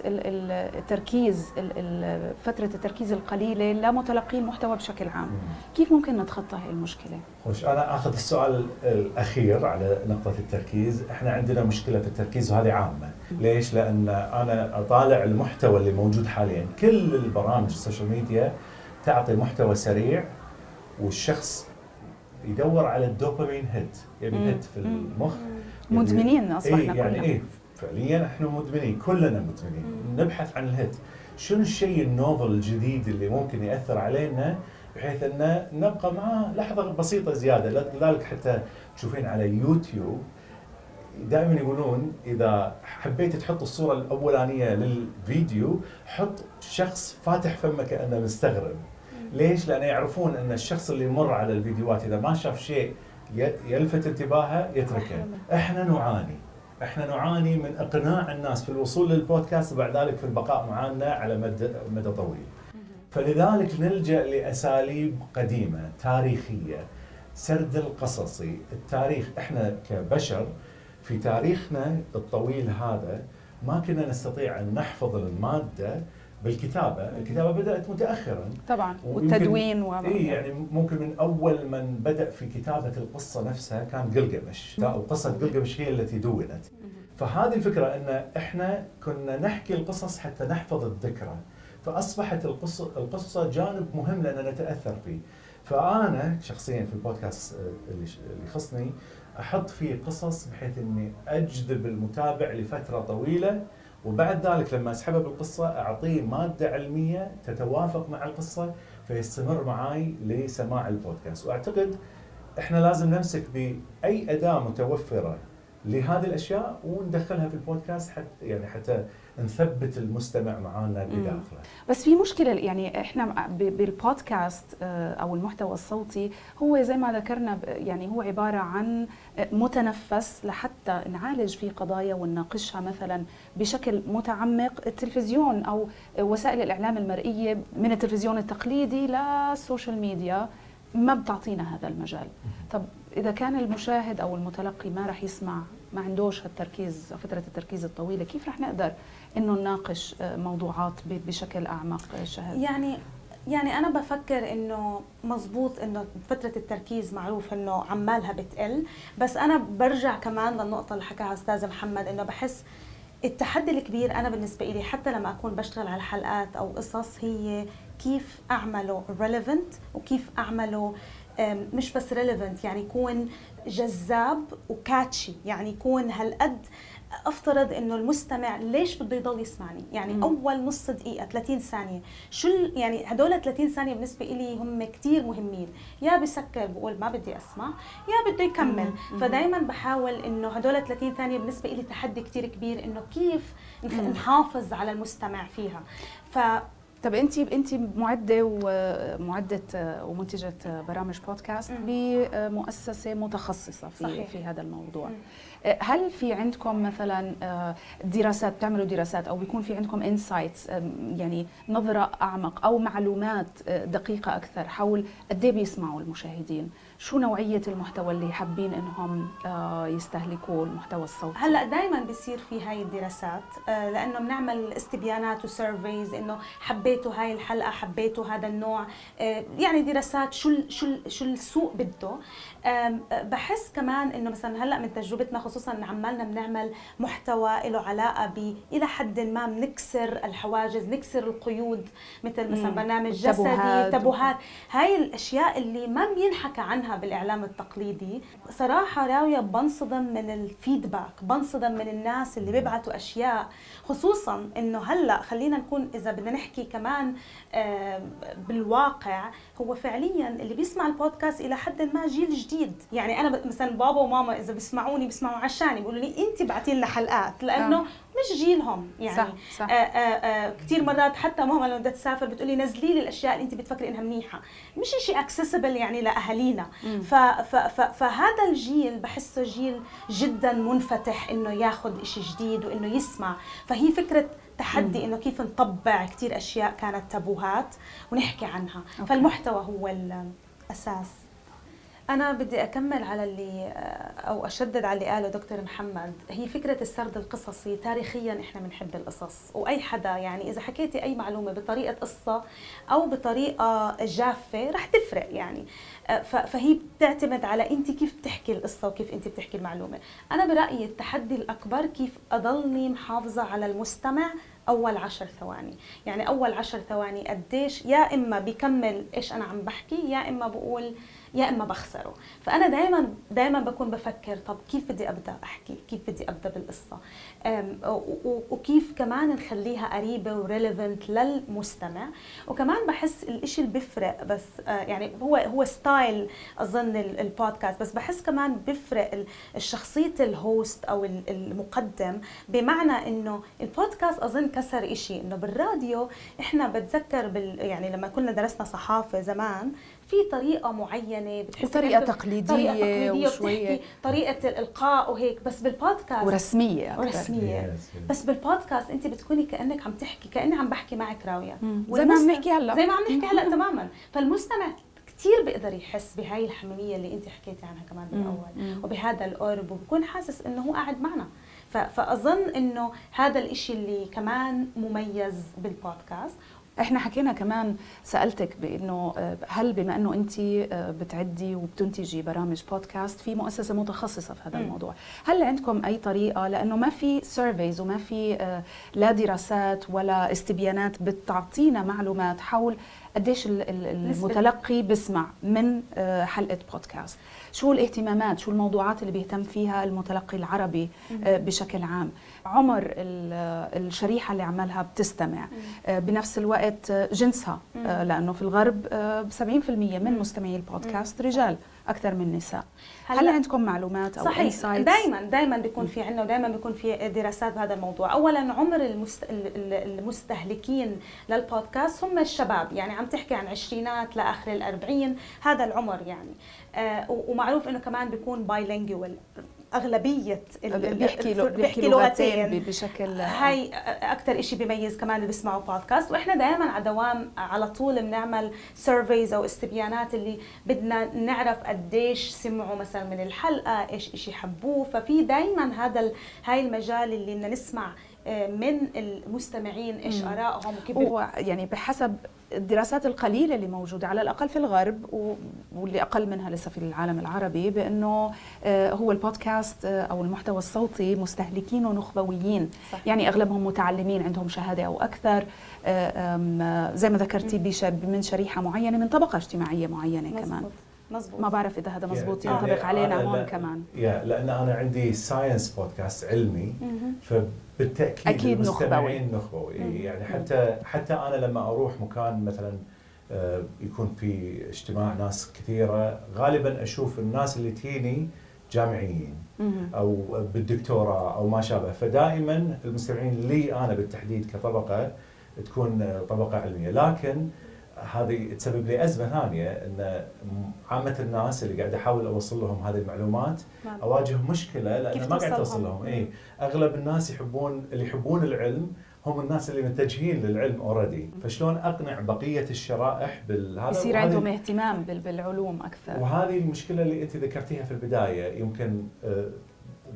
ال- ال- التركيز ال- ال- فترة التركيز القليلة لمتلقي المحتوى بشكل عام. كيف ممكن نتخطى هاي المشكلة؟ خوش أنا آخذ السؤال الأخير على نقطة التركيز، إحنا عندنا مشكلة في التركيز وهذه عامة، ليش؟ لأن أنا أطالع المحتوى اللي موجود حاليا، كل البرامج ال social media تعطي محتوى سريع والشخص يدور على ال dopamine hit، يبي مم. hit في. المخ. مدمنين أصبحنا إيه يعني كلنا. إيه فعليا إحنا مدمنين كلنا مدمنين. نبحث عن ال hit. شنو الشيء ال novel الجديد اللي ممكن يأثر علينا بحيث أن نبقى معاه لحظة بسيطة زيادة؟ لذلك حتى تشوفين على يوتيوب دائما يقولون إذا حبيت تحط الصورة الأولانية للفيديو حط شخص فاتح فمه كأنه مستغرب. ليش؟ لأن يعرفون أن الشخص اللي يمر على الفيديوهات إذا ما شاف شيء يلفت انتباهه يتركه. إحنا نعاني. إحنا نعاني من اقناع الناس في الوصول للبودكاست وبعد ذلك في البقاء معنا على مدى مدى طويل. فلذلك نلجأ لأساليب قديمة تاريخية. سرد القصصي التاريخ. إحنا كبشر في تاريخنا الطويل هذا ما كنا نستطيع أن نحفظ المادة بالكتابة، الكتابة بدأت متاخرا. طبعا. والتدوين و اي يعني ممكن من أول من بدأ في كتابة القصة نفسها كان قلقمش أو قصه قلقمش هي التي دونت. فهذه الفكرة إن إحنا كنا نحكي القصص حتى نحفظ الذكرى. فأصبحت القصة القصة جانب مهم لأن نتأثر فيه. فأنا شخصيا في البودكاست آه، اللي اللي يخصني أحط فيه قصص بحيث إني أجذب المتابع لفترة طويلة وبعد ذلك لما اسحبه بالقصة أعطيه مادة علمية تتوافق مع القصة فيستمر معي لسماع البودكاست. وأعتقد إحنا لازم نمسك بأي أداة متوفرة لهذه الأشياء وندخلها في البودكاست حتى يعني حتى نثبت المستمع معانا بداخله. بس في مشكلة يعني إحنا بالبودكاست آه، أو المحتوى الصوتي هو زي ما ذكرنا يعني هو عبارة عن آه، متنفس لحتى نعالج فيه قضايا ونناقشها مثلا بشكل متعمق. التلفزيون أو وسائل الإعلام المرئية من التلفزيون التقليدي للسوشيال ميديا ما بتعطينا هذا المجال. طب إذا كان المشاهد أو المتلقي ما راح يسمع ما عندوش هالتركيز فترة التركيز الطويلة كيف رح نقدر إنه نناقش آه، موضوعات بشكل أعمق آه، شهد؟ يعني يعني أنا بفكر إنه مزبوط إنه فترة التركيز معروف إنه عمالها بتقل. بس أنا برجع كمان للنقطة اللي حكاها أستاذ محمد إنه بحس التحدي الكبير أنا بالنسبة لي حتى لما أكون بشتغل على حلقات أو قصص هي كيف أعمله relevant وكيف أعمله مش بس relevant يعني يكون جذاب وكاتشي يعني يكون هالقد أفترض إنه المستمع ليش بده يضل يسمعني يعني مم. أول نص دقيقة 30 ثانية شو ال- يعني هدول 30 ثانية بالنسبة لي هم كتير مهمين يا بسكر بقول ما بدي أسمع يا بده يكمل. فدائما بحاول إنه هدول 30 ثانية بالنسبة لي تحدي كتير كبير إنه كيف مم. نحافظ على المستمع فيها ف طب انت انت معدة ومعده ومنتجة برامج بودكاست. بمؤسسة متخصصة في صحيح. في هذا الموضوع. آه، هل في عندكم مثلا آه، دراسات بتعملوا دراسات أو بيكون في عندكم انسايتس يعني نظرة أعمق أو معلومات آه، دقيقة أكثر حول قد إيه بيسمعوا المشاهدين شو نوعية المحتوى اللي حابين إنهم آه، يستهلكوا المحتوى الصوتي؟ هلأ دائما بيصير في هاي الدراسات آه، لأنه بنعمل استبيانات و surveys إنه حبيتوا هاي الحلقة حبيتوا هذا النوع آه، يعني دراسات شو شو شو السوق بده. بحس كمان إنه مثلا هلأ من تجربتنا خصوصا إن عمالنا بنعمل محتوى له علاقة ب إلى حد ما بنكسر الحواجز نكسر القيود مثل مثلا. برنامج جسدي. تابوهات هاي الأشياء اللي ما بينحكى عنها بالإعلام التقليدي صراحة راوية بنصدم من ال feedback بنصدم من الناس اللي بيبعتوا أشياء خصوصا إنه هلأ خلينا نكون إذا بدنا نحكي كمان بالواقع هو فعليا اللي بيسمع البودكاست إلى حد ما جيل جديد يعني أنا مثلا بابا وماما إذا بيسمعوني بيسمعوا عشاني بيقولوا لي انت بعتي لنا حلقات لأنه آه. مش جيلهم. يعني صح صح. آه آه آه كثير مرات حتى ماما لما بدها تسافر بتقولي نزلي لي الأشياء اللي انت بتفكري إنها منيحة. مش شيء اكسسبل يعني لأهالينا. فهذا الجيل بحسه جيل جدا منفتح إنه ياخذ شيء جديد وإنه يسمع. فهي فكرة تحدي إنه كيف نطبع كثير أشياء كانت تابوهات ونحكي عنها. أوكي. فالمحتوى هو الاساس أنا بدي أكمل على اللي أو أشدد على اللي قاله دكتور محمد. هي فكرة السرد القصصي تاريخيا إحنا بنحب القصص وأي حدا يعني إذا حكيتي أي معلومة بطريقة قصة أو بطريقة جافة رح تفرق يعني. ف- فهي بتعتمد على أنت كيف بتحكي القصة وكيف أنت بتحكي المعلومة. أنا برأيي التحدي الأكبر كيف أضلني محافظة على المستمع أول عشر ثواني. يعني أول عشر ثواني قديش يا إما بكمل إيش أنا عم بحكي يا إما بقول يا إما بخسره. فأنا دائما دائما بكون بفكر طب كيف بدي أبدأ أحكي؟ كيف بدي أبدأ بالقصة؟ وكيف كمان نخليها قريبة وريليفنت للمستمع؟ وكمان بحس الإشي اللي بيفرق بس آه، يعني هو هو style أظن ال- البودكاست بس بحس كمان بيفرق ال- الشخصية ال host أو ال- المقدم بمعنى إنه البودكاست أظن كسر إشي إنه بالراديو إحنا بتذكر بال يعني لما كنا درسنا صحافة زمان في طريقة معينة بتحسي وطريقة كأنك- تقليدية طريقة تقليدية وشوية- وبتحكي طريقة الإلقاء وهيك. بس بالبودكاست ورسمية أكثر. ورسمية. Yes. بس بالبودكاست أنت بتكوني كأنك عم تحكي كأني عم بحكي معك راوية. زي ما عم نحكي هلأ. زي ما عم نحكي هلأ تماما. فالمستمع كثير بيقدر يحس بهاي الحميمية اللي أنت حكيتي عنها كمان بالأول. وبهذا القرب وبكون حاسس إنه هو قاعد معنا. فأظن إنه هذا الإشي اللي كمان مميز بالبودكاست إحنا حكينا كمان سألتك بإنه آه، هل بما إنه أنت آه، بتعدي وبتنتجي برامج بودكاست في مؤسسة متخصصة في هذا مم. الموضوع. هل عندكم أي طريقة؟ لأنه ما في سيرفيز وما في آه، لا دراسات ولا استبيانات بتعطينا معلومات حول قديش المتلقي بسمع من حلقة بودكاست شو الاهتمامات؟ شو الموضوعات اللي بيهتم فيها المتلقي العربي بشكل عام؟ عمر ال- آه، الشريحة اللي عملها بتستمع. آه، بنفس الوقت آه، جنسها. آه، لأنه في الغرب آه، 70% من مستمعي البودكاست رجال أكثر من نساء. هل هلا- عندكم معلومات أو صحيح؟ دائما دائما بيكون في عندنا ودائما بيكون في دراسات بهذا الموضوع. اولا عمر المست... ال- ال- المستهلكين للبودكاست هم الشباب. يعني عم تحكي عن عشرينات لآخر الأربعين هذا العمر يعني. آه ومعروف إنه كمان بيكون bilingual أغلبية ال- ال- بيحكي بيحكي لغتين بشكل هاي أكثر شيء بيميز كمان اللي بيسمعوا بودكاست وإحنا دائما على دوام على طول بنعمل surveys أو استبيانات اللي بدنا نعرف قديش سمعوا مثلا من الحلقة إيش شيء حبوه. ففي دائما هذا ال- هاي المجال اللي بدنا نسمع آه، من المستمعين إيش. آرائهم وكيف هو يعني بحسب الدراسات القليلة اللي موجودة على الأقل في الغرب واللي أقل منها لسه في العالم العربي بأنه آه، هو البودكاست آه، أو المحتوى الصوتي مستهلكينه نخبويين صح. يعني أغلبهم متعلمين عندهم شهادة أو أكثر آه، زي ما ذكرتي بشاب من شريحة معينة من طبقة اجتماعية معينة كمان. مزبوط مزبوط ما بعرف إذا هذا مزبوط يعني ينطبق علينا أنا- هون كمان. يا لأن أنا عندي ساينس بودكاست علمي مهم. فبالتاكيد أكيد المستمعين نخبوي. مم. يعني حتى حتى أنا لما أروح مكان مثلا آه، يكون في اجتماع ناس كثيرة غالبا أشوف الناس اللي تجيني جامعيين. أو بالدكتوراه أو ما شابه. فدائما المستمعين لي أنا بالتحديد كطبقة تكون طبقة علمية. لكن هذه تسبب لي أزمة ثانية إن عامة الناس اللي قاعد أحاول أوصل لهم هذه المعلومات نعم. أواجه مشكلة لأن ما قاعد؟ توصل لهم. اي أغلب الناس يحبون اللي يحبون العلم هم الناس اللي متجهين للعلم اوريدي فشلون أقنع بقية الشرائح بالهذا يصير عندهم اهتمام بال- بالعلوم أكثر. وهذه المشكلة اللي أنت ذكرتيها في البداية. يمكن آه،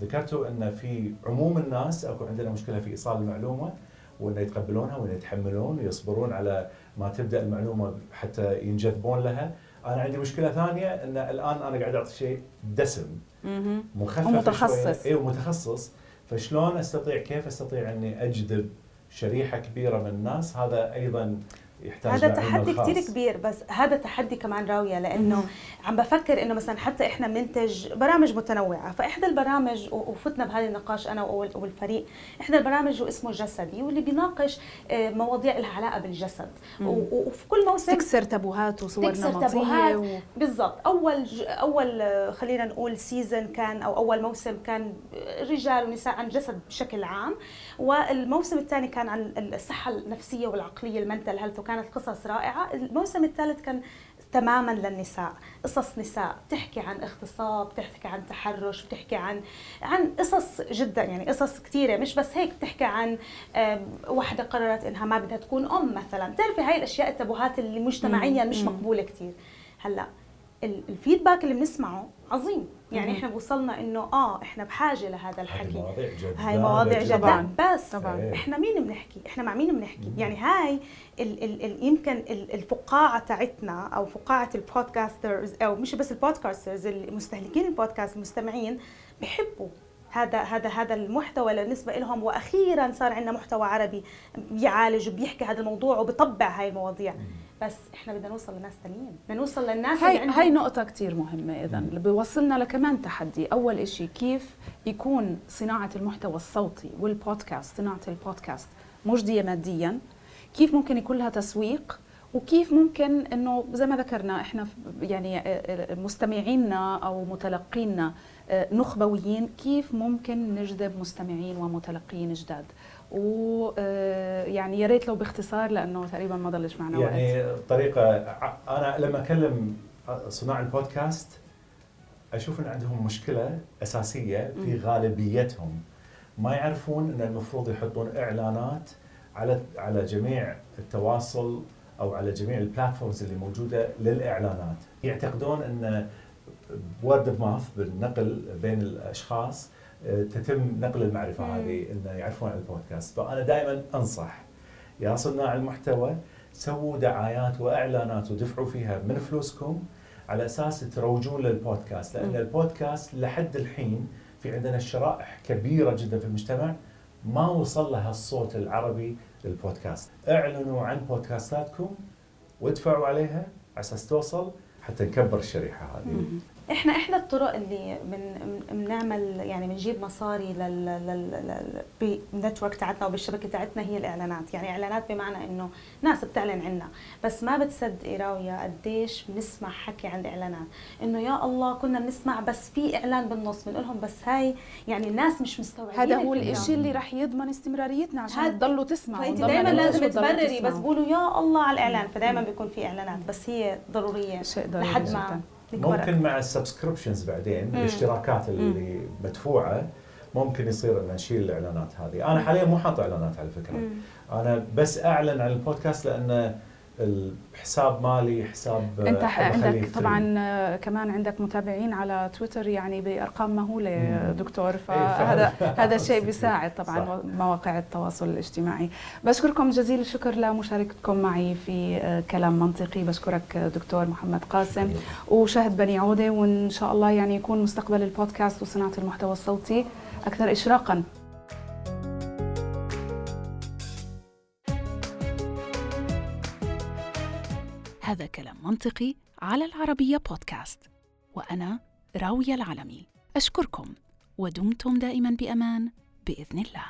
ذكرتوا إن في عموم الناس اكو عندنا مشكلة في إيصال المعلومة وان يتقبلونها وان يتحملون ويصبرون على ما تبدأ المعلومة حتى ينجذبون لها. أنا عندي مشكلة ثانية إن الآن أنا قاعد أعطي شيء دسم. مخفف ومتخصص. اي ومتخصص. فشلون أستطيع كيف أستطيع إني أجذب شريحة كبيرة من الناس؟ هذا أيضا يحتاج هذا تحدي الخاص. كثير كبير بس هذا تحدي كمان راوية لأنه مم. عم بفكر إنه مثلا حتى إحنا بننتج برامج متنوعة فإحدى البرامج وفتنا بهذا النقاش أنا وال- والفريق إحدى البرامج اسمه جسدي واللي بيناقش آه، مواضيع لها علاقة بالجسد وفي كل موسم تكسر تابوهات وصور تكسر نمطية تابوهات. و... بالضبط أول ج... أول آه، خلينا نقول season كان أو أول موسم كان رجال ونساء عن جسد بشكل عام والموسم الثاني كان عن الصحة النفسية والعقلية ال mental health وكانت قصص رائعة. الموسم الثالث كان تماما للنساء قصص نساء بتحكي عن اغتصاب بتحكي عن تحرش بتحكي عن عن قصص جدا يعني قصص كثيرة. مش بس هيك بتحكي عن وحدة قررت إنها ما بدها تكون أم مثلا. بتعرفي هاي الأشياء التبوهات اللي مجتمعيا مش مقبولة كثير. هلأ ال feedback اللي بنسمعه عظيم. يعني إحنا وصلنا إنه آه إحنا بحاجة لهذا الحكي. هاي مواضيع جدا. هاي مواضيع جدا. طبعاً. بس طبعاً. إيه. إحنا مين بنحكي؟ إحنا مع مين بنحكي؟ يعني هاي ال ال ال يمكن ال- الفقاعة تاعتنا أو فقاعة ال podcasters أو مش بس ال podcasters المستهلكين البودكاست المستمعين بحبوا هذا هذا هذا المحتوى بالنسبة لهم وأخيرا صار عندنا محتوى عربي بيعالج وبيحكي هذا الموضوع وبيطبع هاي المواضيع. بس إحنا بدنا نوصل لناس ثانيين بدنا نوصل للناس اللي هاي عندهم هاي نقطة كتير مهمة إذا. اللي بيوصلنا لكمان تحدي، أول إشي كيف يكون صناعة المحتوى الصوتي والبودكاست صناعة البودكاست مجدية ماديا، كيف ممكن يكون لها تسويق؟ وكيف ممكن إنه زي ما ذكرنا إحنا يعني آه، آه، مستمعينا أو متلقينا نخبويين كيف ممكن نجذب مستمعين ومتلقين جداد. ويعني يا ريت لو باختصار لأنه تقريبا ما ضلش معنا وقت. يعني طريقة ع- أنا لما أكلم صناع البودكاست أشوف إن عندهم مشكلة أساسية في غالبيتهم. ما يعرفون إن المفروض يحطون إعلانات على على جميع التواصل أو على جميع ال platforms اللي موجودة للإعلانات. يعتقدون إن word of mouth بالنقل بين الأشخاص آه، تتم نقل المعرفة. هذه انه يعرفون عن البودكاست فانا دائما أنصح يا صناع المحتوى سووا دعايات وإعلانات ودفعوا فيها من فلوسكم على أساس تروجون للبودكاست لأن. البودكاست لحد الحين في عندنا شرائح كبيرة جدا في المجتمع ما وصل لها الصوت العربي للبودكاست إعلنوا عن بودكاستاتكم وادفعوا عليها على أساس توصل حتى نكبر الشريحة هذه. إحنا احدى الطرق اللي بن بنعمل يعني بنجيب مصاري لل بالنتورك تاعتنا وبالشبكة تاعتنا هي الإعلانات، يعني إعلانات بمعنى إنه ناس بتعلن عنا، بس ما بتصدقي راوية قديش بنسمع حكي عن الإعلانات، إنه يا الله كنا بنسمع بس في إعلان بالنص بنقول لهم بس هاي يعني الناس مش مستوعبين هذا هو. الإشي اللي رح يضمن استمراريتنا عشان تضلوا تسمعوا فانت دائما لازم تبرري بس. بقولوا يا الله على الإعلان فدائما بيكون في إعلانات بس هي ضرورية شيء ضروري لحد جداً. ما نكبر ممكن مع السبسكريبشنز بعدين مم. الاشتراكات اللي مدفوعة ممكن يصير إن نشيل الإعلانات هذه، أنا حاليا مو حاط إعلانات على فكرة، مم. أنا بس أعلن عن البودكاست لأن الحساب مالي حساب أنت عندك. طبعا آه، كمان عندك متابعين على تويتر يعني بأرقام مهولة. دكتور. فهذا هذا *laughs* الشيء بيساعد صح. طبعا مواقع التواصل الاجتماعي بشكركم جزيل الشكر لمشاركتكم معي في آه، كلام منطقي بشكرك آه، دكتور محمد قاسم وشاهد بني عودة وإن شاء الله يعني يكون مستقبل البودكاست وصناعة المحتوى الصوتي أكثر اشراقا هذا كلام منطقي على العربية بودكاست. وأنا راوية العلمي. أشكركم ودمتم دائما بأمان بإذن الله.